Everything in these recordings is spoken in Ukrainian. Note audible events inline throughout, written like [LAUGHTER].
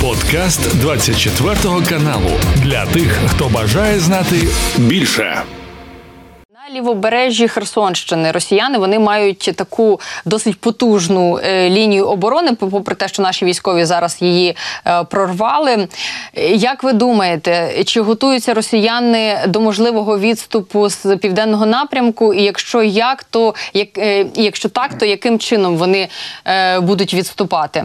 Подкаст 24 каналу для тих, хто бажає знати більше. На лівобережжі Херсонщини росіяни вони мають таку досить потужну е, лінію оборони, попри те, що наші військові зараз її е, прорвали. Як ви думаєте, чи готуються росіяни до можливого відступу з південного напрямку? І якщо як, то як е, якщо так, то яким чином вони е, будуть відступати?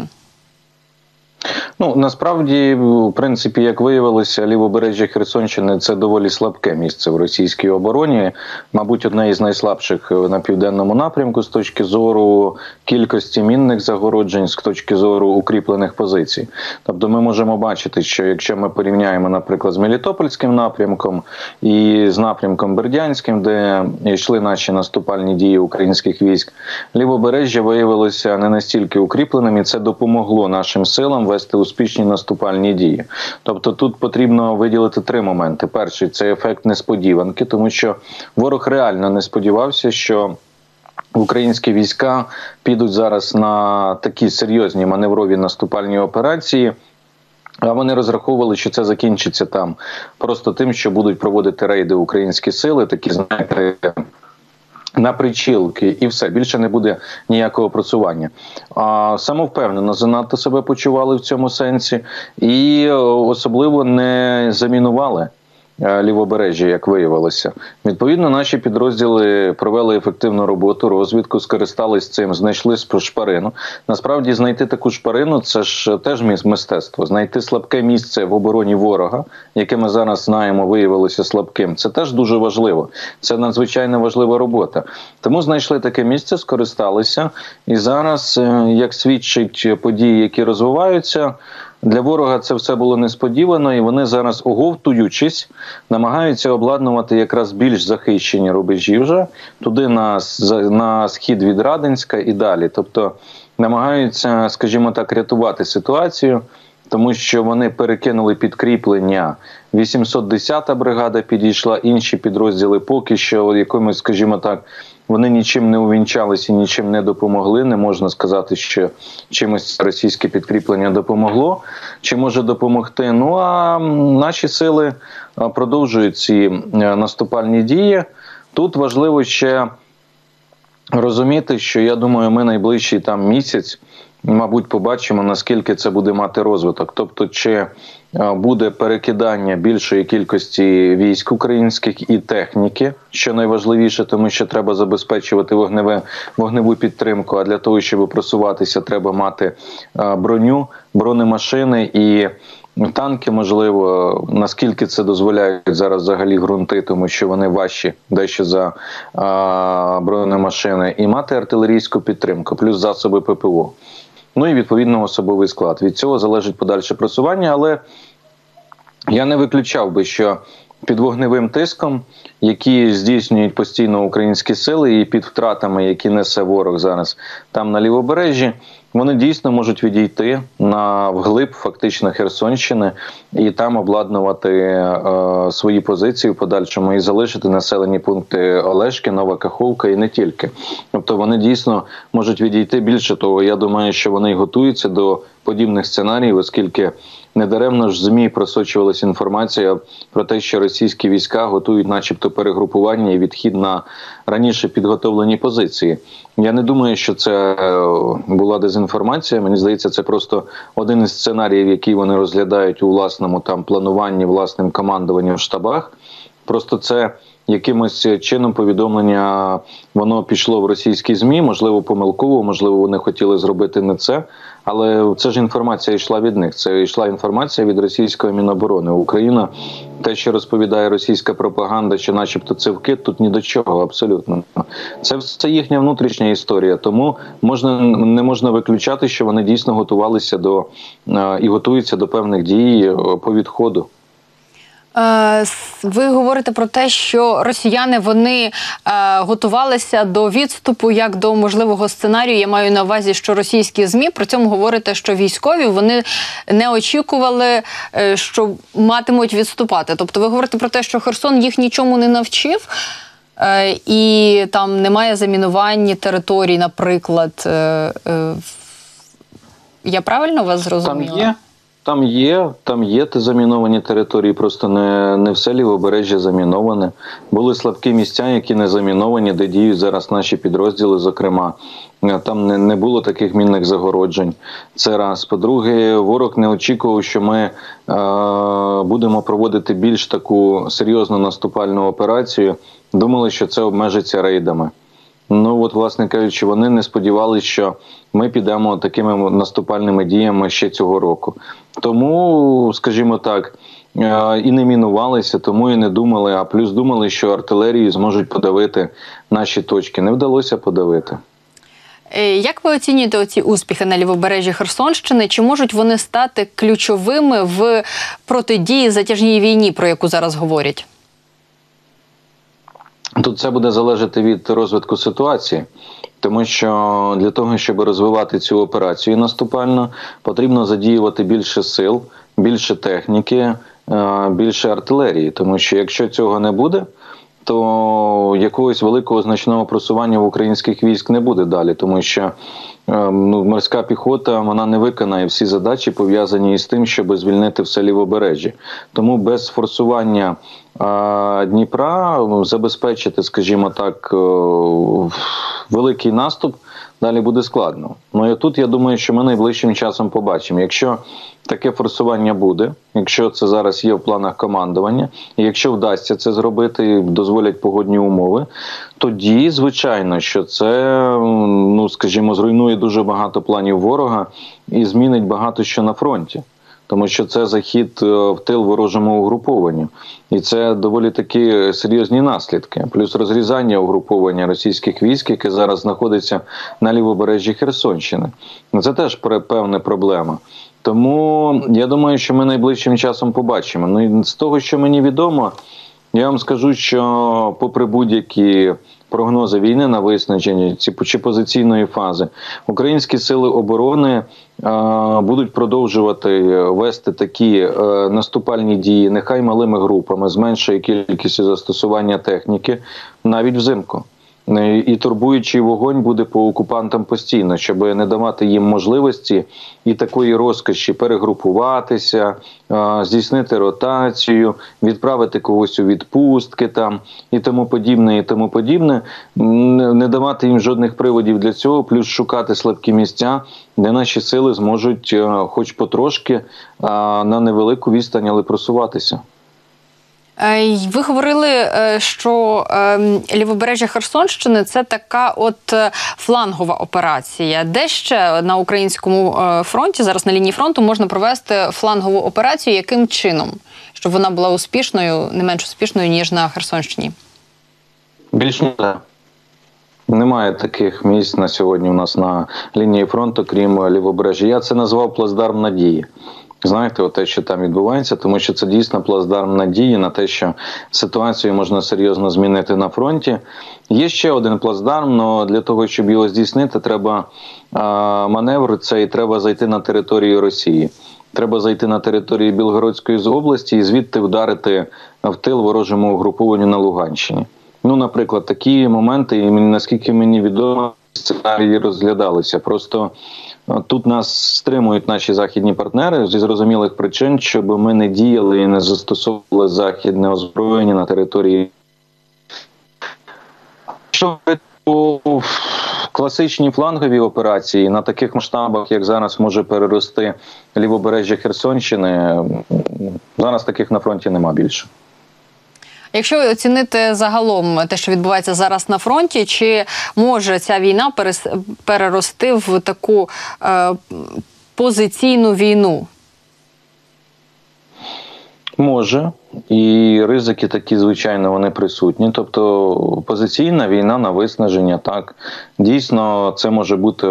Ну насправді, в принципі, як виявилося, лівобережжя Херсонщини це доволі слабке місце в російській обороні. Мабуть, одне із найслабших на південному напрямку з точки зору кількості мінних загороджень, з точки зору укріплених позицій. Тобто, ми можемо бачити, що якщо ми порівняємо, наприклад, з Мелітопольським напрямком і з напрямком Бердянським, де йшли наші наступальні дії українських військ, лівобережжя виявилося не настільки укріпленим, і це допомогло нашим силам вести успішні наступальні дії. Тобто тут потрібно виділити три моменти: перший це ефект несподіванки, тому що ворог реально не сподівався, що. Українські війська підуть зараз на такі серйозні маневрові наступальні операції. А вони розраховували, що це закінчиться там просто тим, що будуть проводити рейди українські сили, такі знаєте. На причілки і все більше не буде ніякого працювання. А самовпевнено занадто себе почували в цьому сенсі, і особливо не замінували. Лівобережжя, як виявилося, відповідно, наші підрозділи провели ефективну роботу, розвідку, скористались цим, знайшли шпарину. Насправді, знайти таку шпарину це ж теж мистецтво. Знайти слабке місце в обороні ворога, яке ми зараз знаємо, виявилося слабким. Це теж дуже важливо. Це надзвичайно важлива робота. Тому знайшли таке місце, скористалися, і зараз, як свідчить події, які розвиваються. Для ворога це все було несподівано, і вони зараз, оговтуючись, намагаються обладнувати якраз більш захищені рубежі вже туди на на схід від Радинська і далі. Тобто намагаються, скажімо так, рятувати ситуацію, тому що вони перекинули підкріплення. 810-та бригада підійшла, інші підрозділи поки що якомусь, скажімо так. Вони нічим не увінчалися нічим не допомогли. Не можна сказати, що чимось російське підкріплення допомогло чи може допомогти. Ну а наші сили продовжують ці наступальні дії. Тут важливо ще розуміти, що я думаю, ми найближчий там місяць, мабуть, побачимо наскільки це буде мати розвиток. Тобто, чи буде перекидання більшої кількості військ українських і техніки, що найважливіше, тому що треба забезпечувати вогневе вогневу підтримку. А для того, щоб просуватися, треба мати броню, бронемашини і. Танки, можливо, наскільки це дозволяють зараз взагалі ґрунти, тому що вони важчі дещо за а, бронемашини, і мати артилерійську підтримку, плюс засоби ППО. Ну і відповідно особовий склад. Від цього залежить подальше просування, але я не виключав би, що під вогневим тиском, які здійснюють постійно українські сили, і під втратами, які несе ворог зараз там на лівобережжі, вони дійсно можуть відійти на вглиб фактично Херсонщини і там обладнувати е, свої позиції в подальшому і залишити населені пункти Олешки, Нова Каховка і не тільки. Тобто вони дійсно можуть відійти більше того. Я думаю, що вони готуються до подібних сценаріїв, оскільки недаремно ж змі просочувалася інформація про те, що російські війська готують, начебто, перегрупування і відхід на раніше підготовлені позиції. Я не думаю, що це е, була дезінформація. Мені здається, це просто один із сценаріїв, який вони розглядають у власному там плануванні, власним командуванням в штабах. Просто це якимось чином повідомлення воно пішло в російські змі, можливо, помилково, можливо, вони хотіли зробити не це. Але це ж інформація йшла від них. Це йшла інформація від російської міноборони. Україна те, що розповідає російська пропаганда, що, начебто, це вкид, тут ні до чого. Абсолютно це все їхня внутрішня історія. Тому можна не можна виключати, що вони дійсно готувалися до і готуються до певних дій по відходу. Е, ви говорите про те, що росіяни вони е, готувалися до відступу як до можливого сценарію. Я маю на увазі, що російські змі при цьому говорите, що військові вони не очікували, е, що матимуть відступати. Тобто, ви говорите про те, що Херсон їх нічому не навчив. І там немає замінування територій, наприклад. Я правильно вас зрозуміла? Там є Там є, там є заміновані території, просто не не все лівобережжя заміноване. Були слабкі місця, які не заміновані, де діють зараз наші підрозділи. Зокрема, там не не було таких мінних загороджень. Це раз. По-друге, ворог не очікував, що ми е, будемо проводити більш таку серйозну наступальну операцію. Думали, що це обмежиться рейдами. Ну от, власне кажучи, вони не сподівалися, що ми підемо такими наступальними діями ще цього року. Тому, скажімо так, е, і не мінувалися, тому і не думали. А плюс думали, що артилерії зможуть подавити наші точки. Не вдалося подавити. Е, як ви оцінюєте оці успіхи на лівобережжі Херсонщини? Чи можуть вони стати ключовими в протидії затяжній війні, про яку зараз говорять? Тут це буде залежати від розвитку ситуації, тому що для того, щоб розвивати цю операцію наступально, потрібно задіювати більше сил, більше техніки, е, більше артилерії. Тому що якщо цього не буде, то якогось великого значного просування в українських військ не буде далі, тому що е, ну, морська піхота вона не виконає всі задачі пов'язані із тим, щоб звільнити все лівобережжя. Тому без форсування Дніпра ну, забезпечити, скажімо так, е, великий наступ далі буде складно. Ну і тут я думаю, що ми найближчим часом побачимо. Якщо таке форсування буде, якщо це зараз є в планах командування, і якщо вдасться це зробити, і дозволять погодні умови, тоді звичайно, що це ну скажімо, зруйнує дуже багато планів ворога і змінить багато що на фронті тому що це захід е, в тил ворожому угрупованню, і це доволі такі серйозні наслідки. Плюс розрізання угруповання російських військ, яке зараз знаходиться на лівобережжі Херсонщини. Це теж певна проблема. Тому я думаю, що ми найближчим часом побачимо. Ну і з того, що мені відомо, я вам скажу, що попри будь-які прогнози війни на виснаження чи позиційної фази українські сили оборони будуть продовжувати вести такі е, наступальні дії, нехай малими групами з меншою кількістю застосування техніки навіть взимку. Е, і турбуючий вогонь буде по окупантам постійно, щоб не давати їм можливості і такої розкоші перегрупуватися, здійснити ротацію, відправити когось у відпустки там і тому подібне, і тому подібне, не давати їм жодних приводів для цього, плюс шукати слабкі місця, де наші сили зможуть, е, хоч потрошки, на невелику відстань, але просуватися. Е, ви говорили, е, що ем, лівобережжя Херсонщини це така от е, флангова операція. Де ще на українському фронті, зараз на лінії фронту, можна провести флангову операцію, яким чином, щоб вона була успішною, не менш успішною ніж на Херсонщині? Більш не. Немає таких місць на сьогодні. У нас на лінії фронту, крім лівобережжя. Я це назвав плацдарм надії знаєте, те, що там відбувається, тому що це дійсно плацдарм надії на те, що ситуацію можна серйозно змінити на фронті. Є ще один плацдарм, але для того, щоб його здійснити, треба маневр. Це і треба зайти на територію Росії. Треба зайти на територію Білгородської області і звідти вдарити в тил ворожому угрупованню на Луганщині. Ну, наприклад, такі моменти, і наскільки мені відомо, сценарії розглядалися. Просто Тут нас стримують наші західні партнери зі зрозумілих причин, щоб ми не діяли і не застосовували західне озброєння на території. Що класичні флангові операції на таких масштабах, як зараз може перерости лівобережжя Херсонщини, зараз таких на фронті нема більше. Якщо оцінити загалом те, що відбувається зараз на фронті, чи може ця війна перерости в таку е, позиційну війну? Може, і ризики такі, звичайно, вони присутні. Тобто позиційна війна на виснаження, так дійсно, це може бути,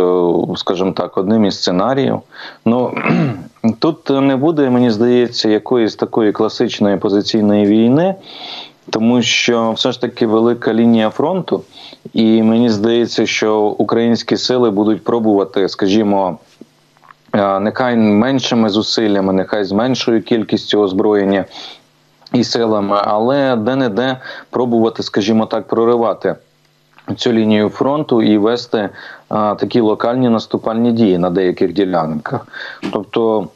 скажімо так, одним із сценаріїв. Ну [CLEARS THROAT] тут не буде, мені здається, якоїсь такої класичної позиційної війни тому що все ж таки велика лінія фронту, і мені здається, що українські сили будуть пробувати, скажімо. Нехай меншими зусиллями, нехай з меншою кількістю озброєння і силами, але де-не-де пробувати, скажімо так, проривати цю лінію фронту і вести а, такі локальні наступальні дії на деяких ділянках. Тобто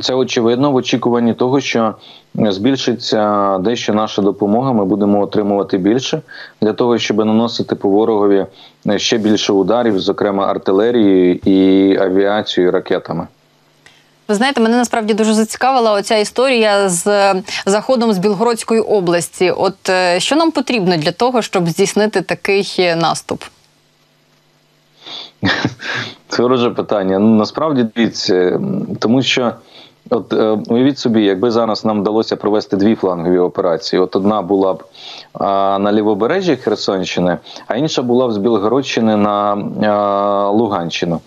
Це очевидно в очікуванні того, що збільшиться дещо наша допомога. Ми будемо отримувати більше для того, щоб наносити по ворогові ще більше ударів, зокрема артилерією і авіацією, ракетами. Ви знаєте, мене насправді дуже зацікавила оця історія з заходом з Білгородської області. От е, що нам потрібно для того, щоб здійснити такий наступ? [LAUGHS] Це вороже питання. Ну насправді дивіться, тому що. От е, уявіть собі, якби зараз нам вдалося провести дві флангові операції. От одна була б а, на лівобережжі Херсонщини, а інша була б з Білгородщини на а, Луганщину.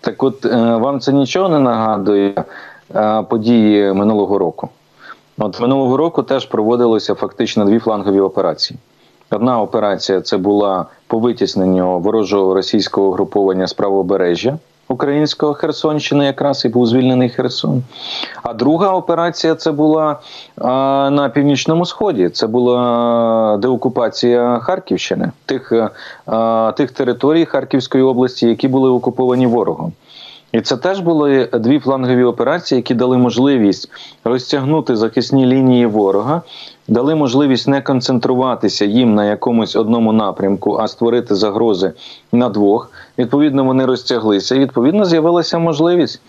Так, от е, вам це нічого не нагадує а, події минулого року. От минулого року теж проводилося фактично дві флангові операції. Одна операція це була по витісненню ворожого російського груповання з правобережжя українського Херсонщини, якраз і був звільнений Херсон. А друга операція це була а, на північному сході. Це була деокупація Харківщини, тих, а, тих територій Харківської області, які були окуповані ворогом. І це теж були дві флангові операції, які дали можливість розтягнути захисні лінії ворога, дали можливість не концентруватися їм на якомусь одному напрямку, а створити загрози на двох. Відповідно, вони розтяглися. І відповідно з'явилася можливість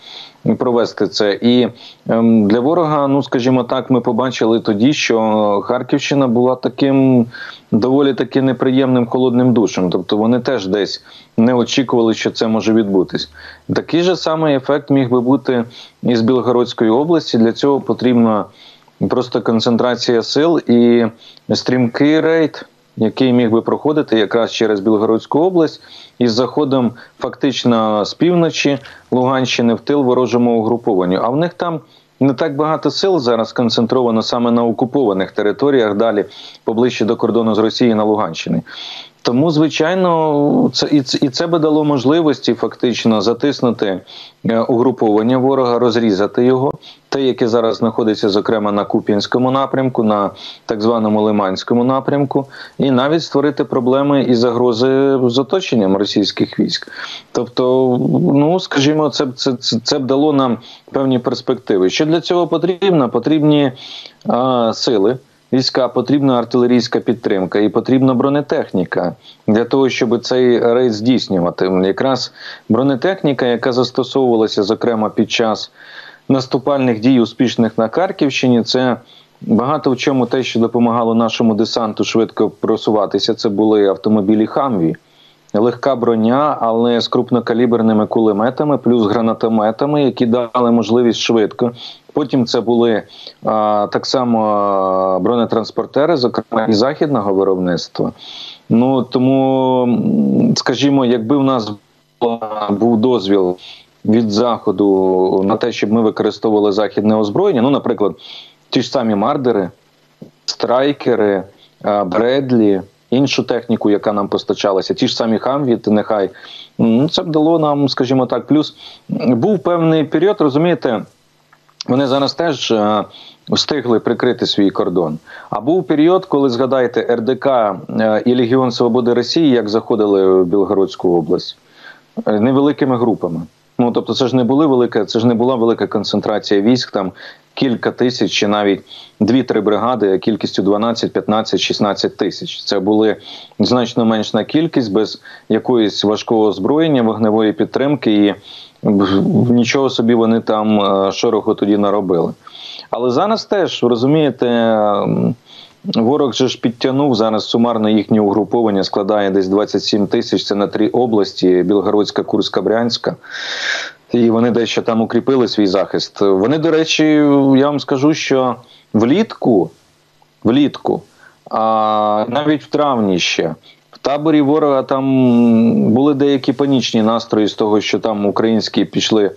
провести це. І ем, для ворога, ну скажімо так, ми побачили тоді, що Харківщина була таким доволі таки неприємним холодним душем. Тобто вони теж десь не очікували, що це може відбутись. Такий же самий ефект міг би бути і з Білгородської області. Для цього потрібна просто концентрація сил і стрімкий рейд. Який міг би проходити якраз через Білгородську область із заходом фактично з півночі Луганщини в тил ворожому угрупованню. А в них там не так багато сил зараз сконцентровано саме на окупованих територіях, далі поближче до кордону з Росією на Луганщині. Тому, звичайно, це і це, і це би дало можливості фактично затиснути е, угруповання ворога, розрізати його, те, яке зараз знаходиться, зокрема на Куп'янському напрямку, на так званому Лиманському напрямку, і навіть створити проблеми і загрози з оточенням російських військ. Тобто, ну скажімо, це це, це, це б дало нам певні перспективи. Що для цього потрібно? Потрібні а, сили війська, потрібна артилерійська підтримка і потрібна бронетехніка для того, щоб цей рейд здійснювати. Якраз бронетехніка, яка застосовувалася зокрема під час наступальних дій успішних на Харківщині, це багато в чому те, що допомагало нашому десанту швидко просуватися. Це були автомобілі Хамві. Легка броня, але з крупнокаліберними кулеметами, плюс гранатометами, які дали можливість швидко Потім це були а, так само бронетранспортери, зокрема і західного виробництва. Ну тому, скажімо, якби в нас був дозвіл від заходу на те, щоб ми використовували західне озброєння, ну, наприклад, ті ж самі мардери, страйкери, Бредлі. Іншу техніку, яка нам постачалася, ті ж самі хамві, нехай ну це б дало нам, скажімо так. Плюс був певний період, розумієте. Вони зараз теж е, встигли прикрити свій кордон. А був період, коли згадаєте, РДК е, і Легіон Свободи Росії як заходили в Білгородську область е, невеликими групами. Ну тобто, це ж не були велика, це ж не була велика концентрація військ, там кілька тисяч чи навіть дві-три бригади кількістю 12, 15, 16 тисяч. Це були значно меншна кількість без якоїсь важкого озброєння, вогневої підтримки і нічого собі вони там е, шороху тоді наробили. Але зараз теж розумієте. Ворог же ж підтягнув зараз сумарно їхнє угруповання складає десь 27 тисяч. Це на три області: Білгородська, Курська, Брянська. І вони дещо там укріпили свій захист. Вони, до речі, я вам скажу, що влітку, влітку, а навіть в травні ще таборі ворога там були деякі панічні настрої з того, що там українські пішли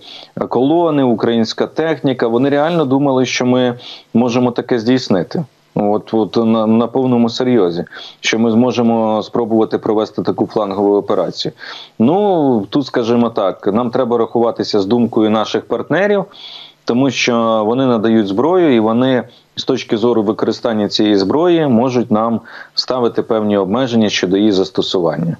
колони, українська техніка. Вони реально думали, що ми можемо таке здійснити. От от на на повному серйозі, що ми зможемо спробувати провести таку флангову операцію. Ну тут, скажімо так, нам треба рахуватися з думкою наших партнерів, тому що вони надають зброю і вони з точки зору використання цієї зброї можуть нам ставити певні обмеження щодо її застосування.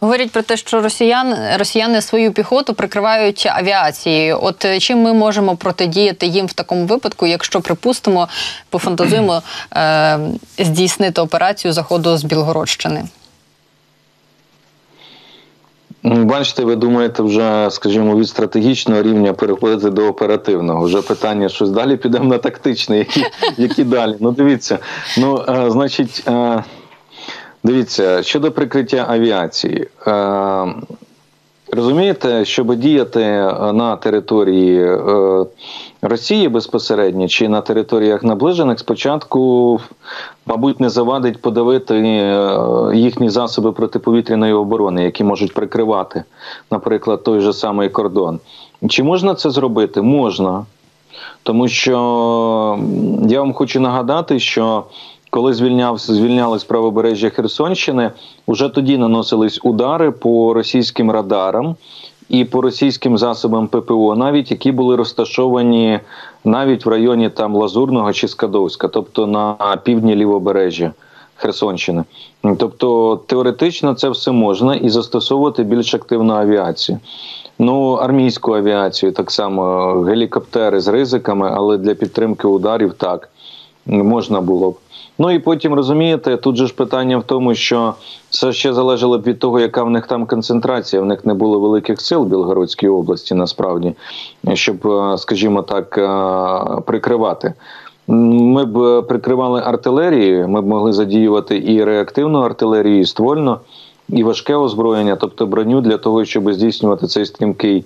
Говорять про те, що росіян росіяни свою піхоту прикривають авіацією. От е, чим ми можемо протидіяти їм в такому випадку, якщо припустимо, пофантазуємо е, здійснити операцію заходу з Білгородщини? Ну, бачите, ви думаєте, вже, скажімо, від стратегічного рівня переходити до оперативного. Вже питання, щось далі підемо на тактичне, які які далі. Ну, дивіться, ну, е, значить, е, дивіться, щодо прикриття авіації. Е, Розумієте, щоб діяти на території е, Росії безпосередньо чи на територіях наближених, спочатку, мабуть, не завадить подавити е, їхні засоби протиповітряної оборони, які можуть прикривати, наприклад, той же самий кордон. Чи можна це зробити? Можна. Тому що я вам хочу нагадати, що коли звільнявся, звільнялось правобережжя Херсонщини, вже тоді наносились удари по російським радарам і по російським засобам ППО, навіть які були розташовані навіть в районі там Лазурного чи Скадовська, тобто на півдні лівобережжя Херсонщини. Тобто теоретично це все можна і застосовувати більш активну авіацію. Ну, армійську авіацію, так само гелікоптери з ризиками, але для підтримки ударів так можна було б. Ну і потім розумієте, тут же ж питання в тому, що все ще залежало б від того, яка в них там концентрація. В них не було великих сил в Білгородській області, насправді, щоб, е, скажімо так, е, прикривати. Ми б прикривали артилерію, ми б могли задіювати і реактивну артилерію, і ствольну, і важке озброєння, тобто броню для того, щоб здійснювати цей стрімкий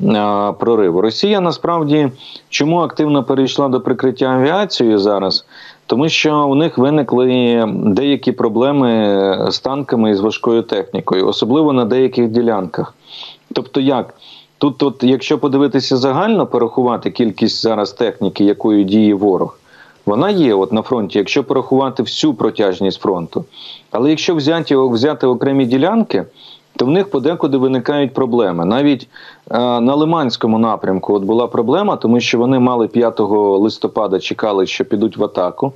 е, прорив. Росія насправді чому активно перейшла до прикриття авіацією зараз? Тому що у них виникли деякі проблеми з танками і з важкою технікою, особливо на деяких ділянках. Тобто, як тут, от, якщо подивитися загально, порахувати кількість зараз техніки, якою діє ворог. Вона є от на фронті, якщо порахувати всю протяжність фронту. Але якщо взяти взяти окремі ділянки, то в них подекуди виникають проблеми. Навіть е, на Лиманському напрямку от була проблема, тому що вони мали 5 листопада чекали, що підуть в атаку.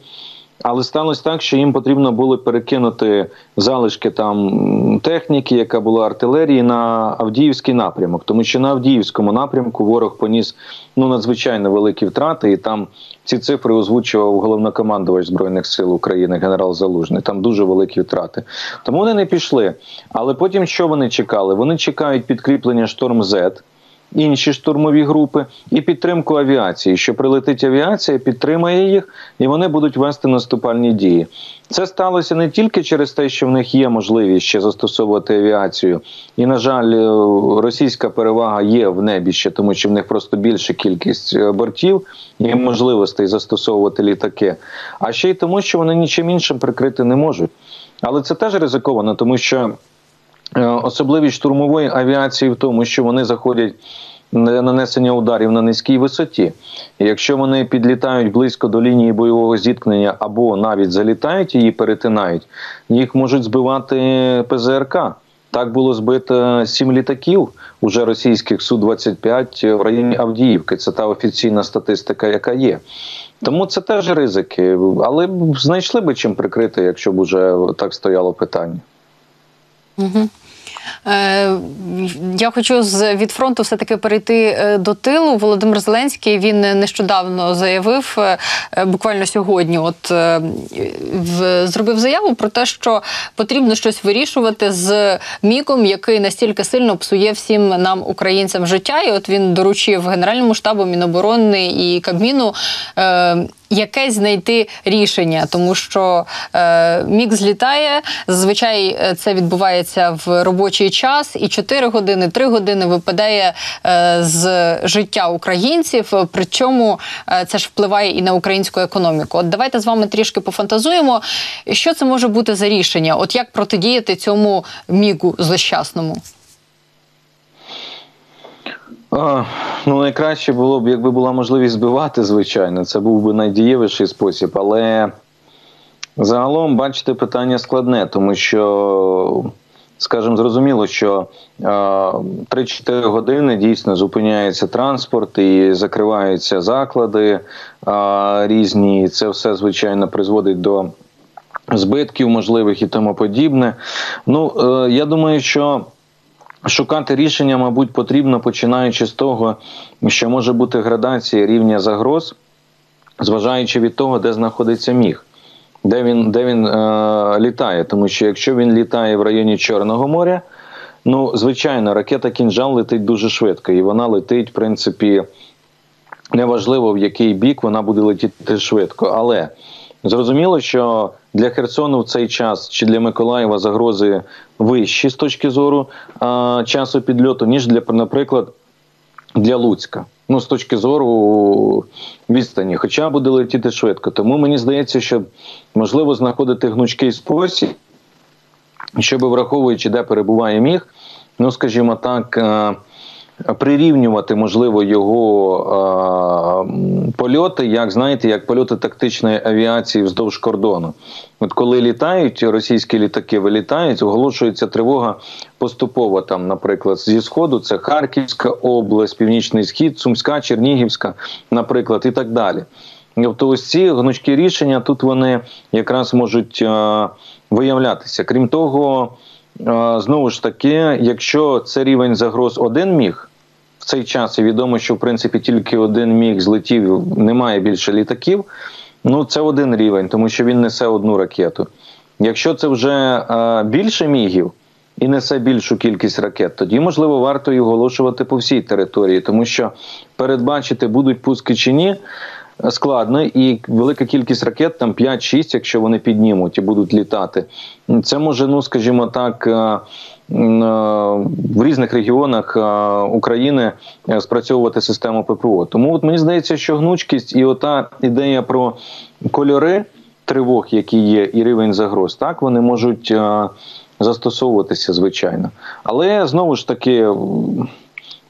Але сталося так, що їм потрібно було перекинути залишки там техніки, яка була артилерії, на Авдіївський напрямок, тому що на Авдіївському напрямку ворог поніс ну надзвичайно великі втрати, і там ці цифри озвучував головнокомандувач збройних сил України генерал Залужний. Там дуже великі втрати. Тому вони не пішли. Але потім що вони чекали? Вони чекають підкріплення шторм Зет інші штурмові групи і підтримку авіації. Що прилетить авіація, підтримає їх, і вони будуть вести наступальні дії. Це сталося не тільки через те, що в них є можливість ще застосовувати авіацію, і на жаль, е, російська перевага є в небі ще, тому що в них просто більша кількість е, бортів і можливостей застосовувати літаки. А ще й тому, що вони нічим іншим прикрити не можуть. Але це теж ризиковано, тому що. Е, особливість штурмової авіації в тому, що вони заходять на нанесення ударів на низькій висоті. І Якщо вони підлітають близько до лінії бойового зіткнення або навіть залітають її, перетинають, їх можуть збивати ПЗРК. Так було збито сім літаків уже російських су 25 в районі Авдіївки. Це та офіційна статистика, яка є. Тому це теж ризики, але знайшли би чим прикрити, якщо б уже так стояло питання. Е, я хочу з від фронту все таки перейти е, до тилу. Володимир Зеленський він нещодавно заявив, е, буквально сьогодні, от зробив заяву про те, що потрібно щось вирішувати з міком, який настільки сильно псує всім нам, українцям, життя. І от він доручив Генеральному штабу Міноборони і Кабміну якесь знайти рішення, тому що е, мік злітає. Зазвичай е, це відбувається в робочий час, і 4 години, 3 години випадає е, з життя українців. Причому е, це ж впливає і на українську економіку. От давайте з вами трішки пофантазуємо, що це може бути за рішення, от як протидіяти цьому мігу злощасному. А, Ну, найкраще було б, якби була можливість збивати, звичайно, це був би найдієвіший спосіб. Але загалом, бачите, питання складне, тому що, скажімо, зрозуміло, що 3-4 години дійсно зупиняється транспорт і закриваються заклади а, різні. Це все, звичайно, призводить до збитків можливих і тому подібне. Ну, е, я думаю, що. Шукати рішення, мабуть, потрібно починаючи з того, що може бути градація рівня загроз, зважаючи від того, де знаходиться міг, де він де він е, літає. Тому що якщо він літає в районі Чорного моря, ну звичайно, ракета кінжал летить дуже швидко, і вона летить, в принципі, неважливо в який бік вона буде летіти швидко. Але зрозуміло, що для Херсону в цей час чи для Миколаєва загрози вищі з точки зору а, часу підльоту, ніж для, наприклад, для Луцька. Ну, з точки зору відстані, хоча буде летіти швидко. Тому мені здається, що можливо знаходити гнучкий спосіб, щоб враховуючи, де перебуває міг, ну скажімо так прирівнювати можливо його е, польоти, як знаєте, як польоти тактичної авіації вздовж кордону. От коли літають російські літаки, вилітають, оголошується тривога поступово там, наприклад, зі сходу це Харківська область, Північний Схід, Сумська, Чернігівська, наприклад, і так далі. Тобто, ось ці гнучкі рішення тут вони якраз можуть е, виявлятися. Крім того, знову ж таки, якщо це рівень загроз один міг цей час і відомо, що в принципі тільки один міг злетів, немає більше літаків. Ну це один рівень, тому що він несе одну ракету. Якщо це вже е, більше мігів і несе більшу кількість ракет, тоді можливо варто і оголошувати по всій території, тому що передбачити будуть пуски чи ні. Складно і велика кількість ракет, там 5-6, якщо вони піднімуть і будуть літати. Це може, ну скажімо так, е, Е, різних регіонах е, України е, спрацьовувати систему ППО. Тому от мені здається, що гнучкість і ота ідея про кольори тривог, які є, і рівень загроз, так вони можуть застосовуватися звичайно. Але знову ж таки.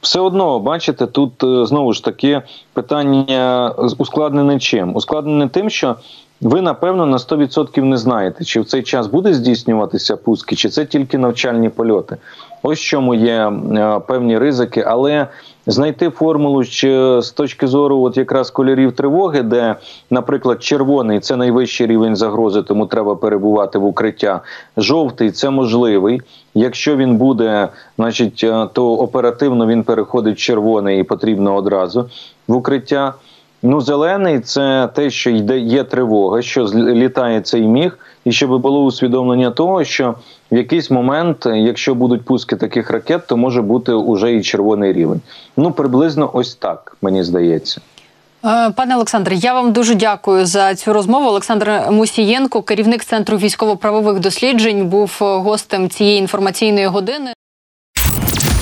Все одно, бачите, тут знову ж таки питання ускладнене чим? Ускладнене тим, що ви напевно на 100% не знаєте, чи в цей час буде здійснюватися пуски, чи це тільки навчальні польоти. Ось чому є е, певні ризики, але знайти формулу з точки зору, от якраз кольорів тривоги, де, наприклад, червоний це найвищий рівень загрози, тому треба перебувати в укриття. Жовтий це можливий. Якщо він буде, значить, е, то оперативно він переходить в червоний і потрібно одразу в укриття. Ну, зелений це те, що йде є тривога, що літає цей міг, і щоб було усвідомлення того, що в якийсь момент, якщо будуть пуски таких ракет, то може бути уже і червоний рівень. Ну приблизно ось так мені здається. Е, пане Олександре, я вам дуже дякую за цю розмову. Олександр Мусієнко, керівник центру військово-правових досліджень, був гостем цієї інформаційної години.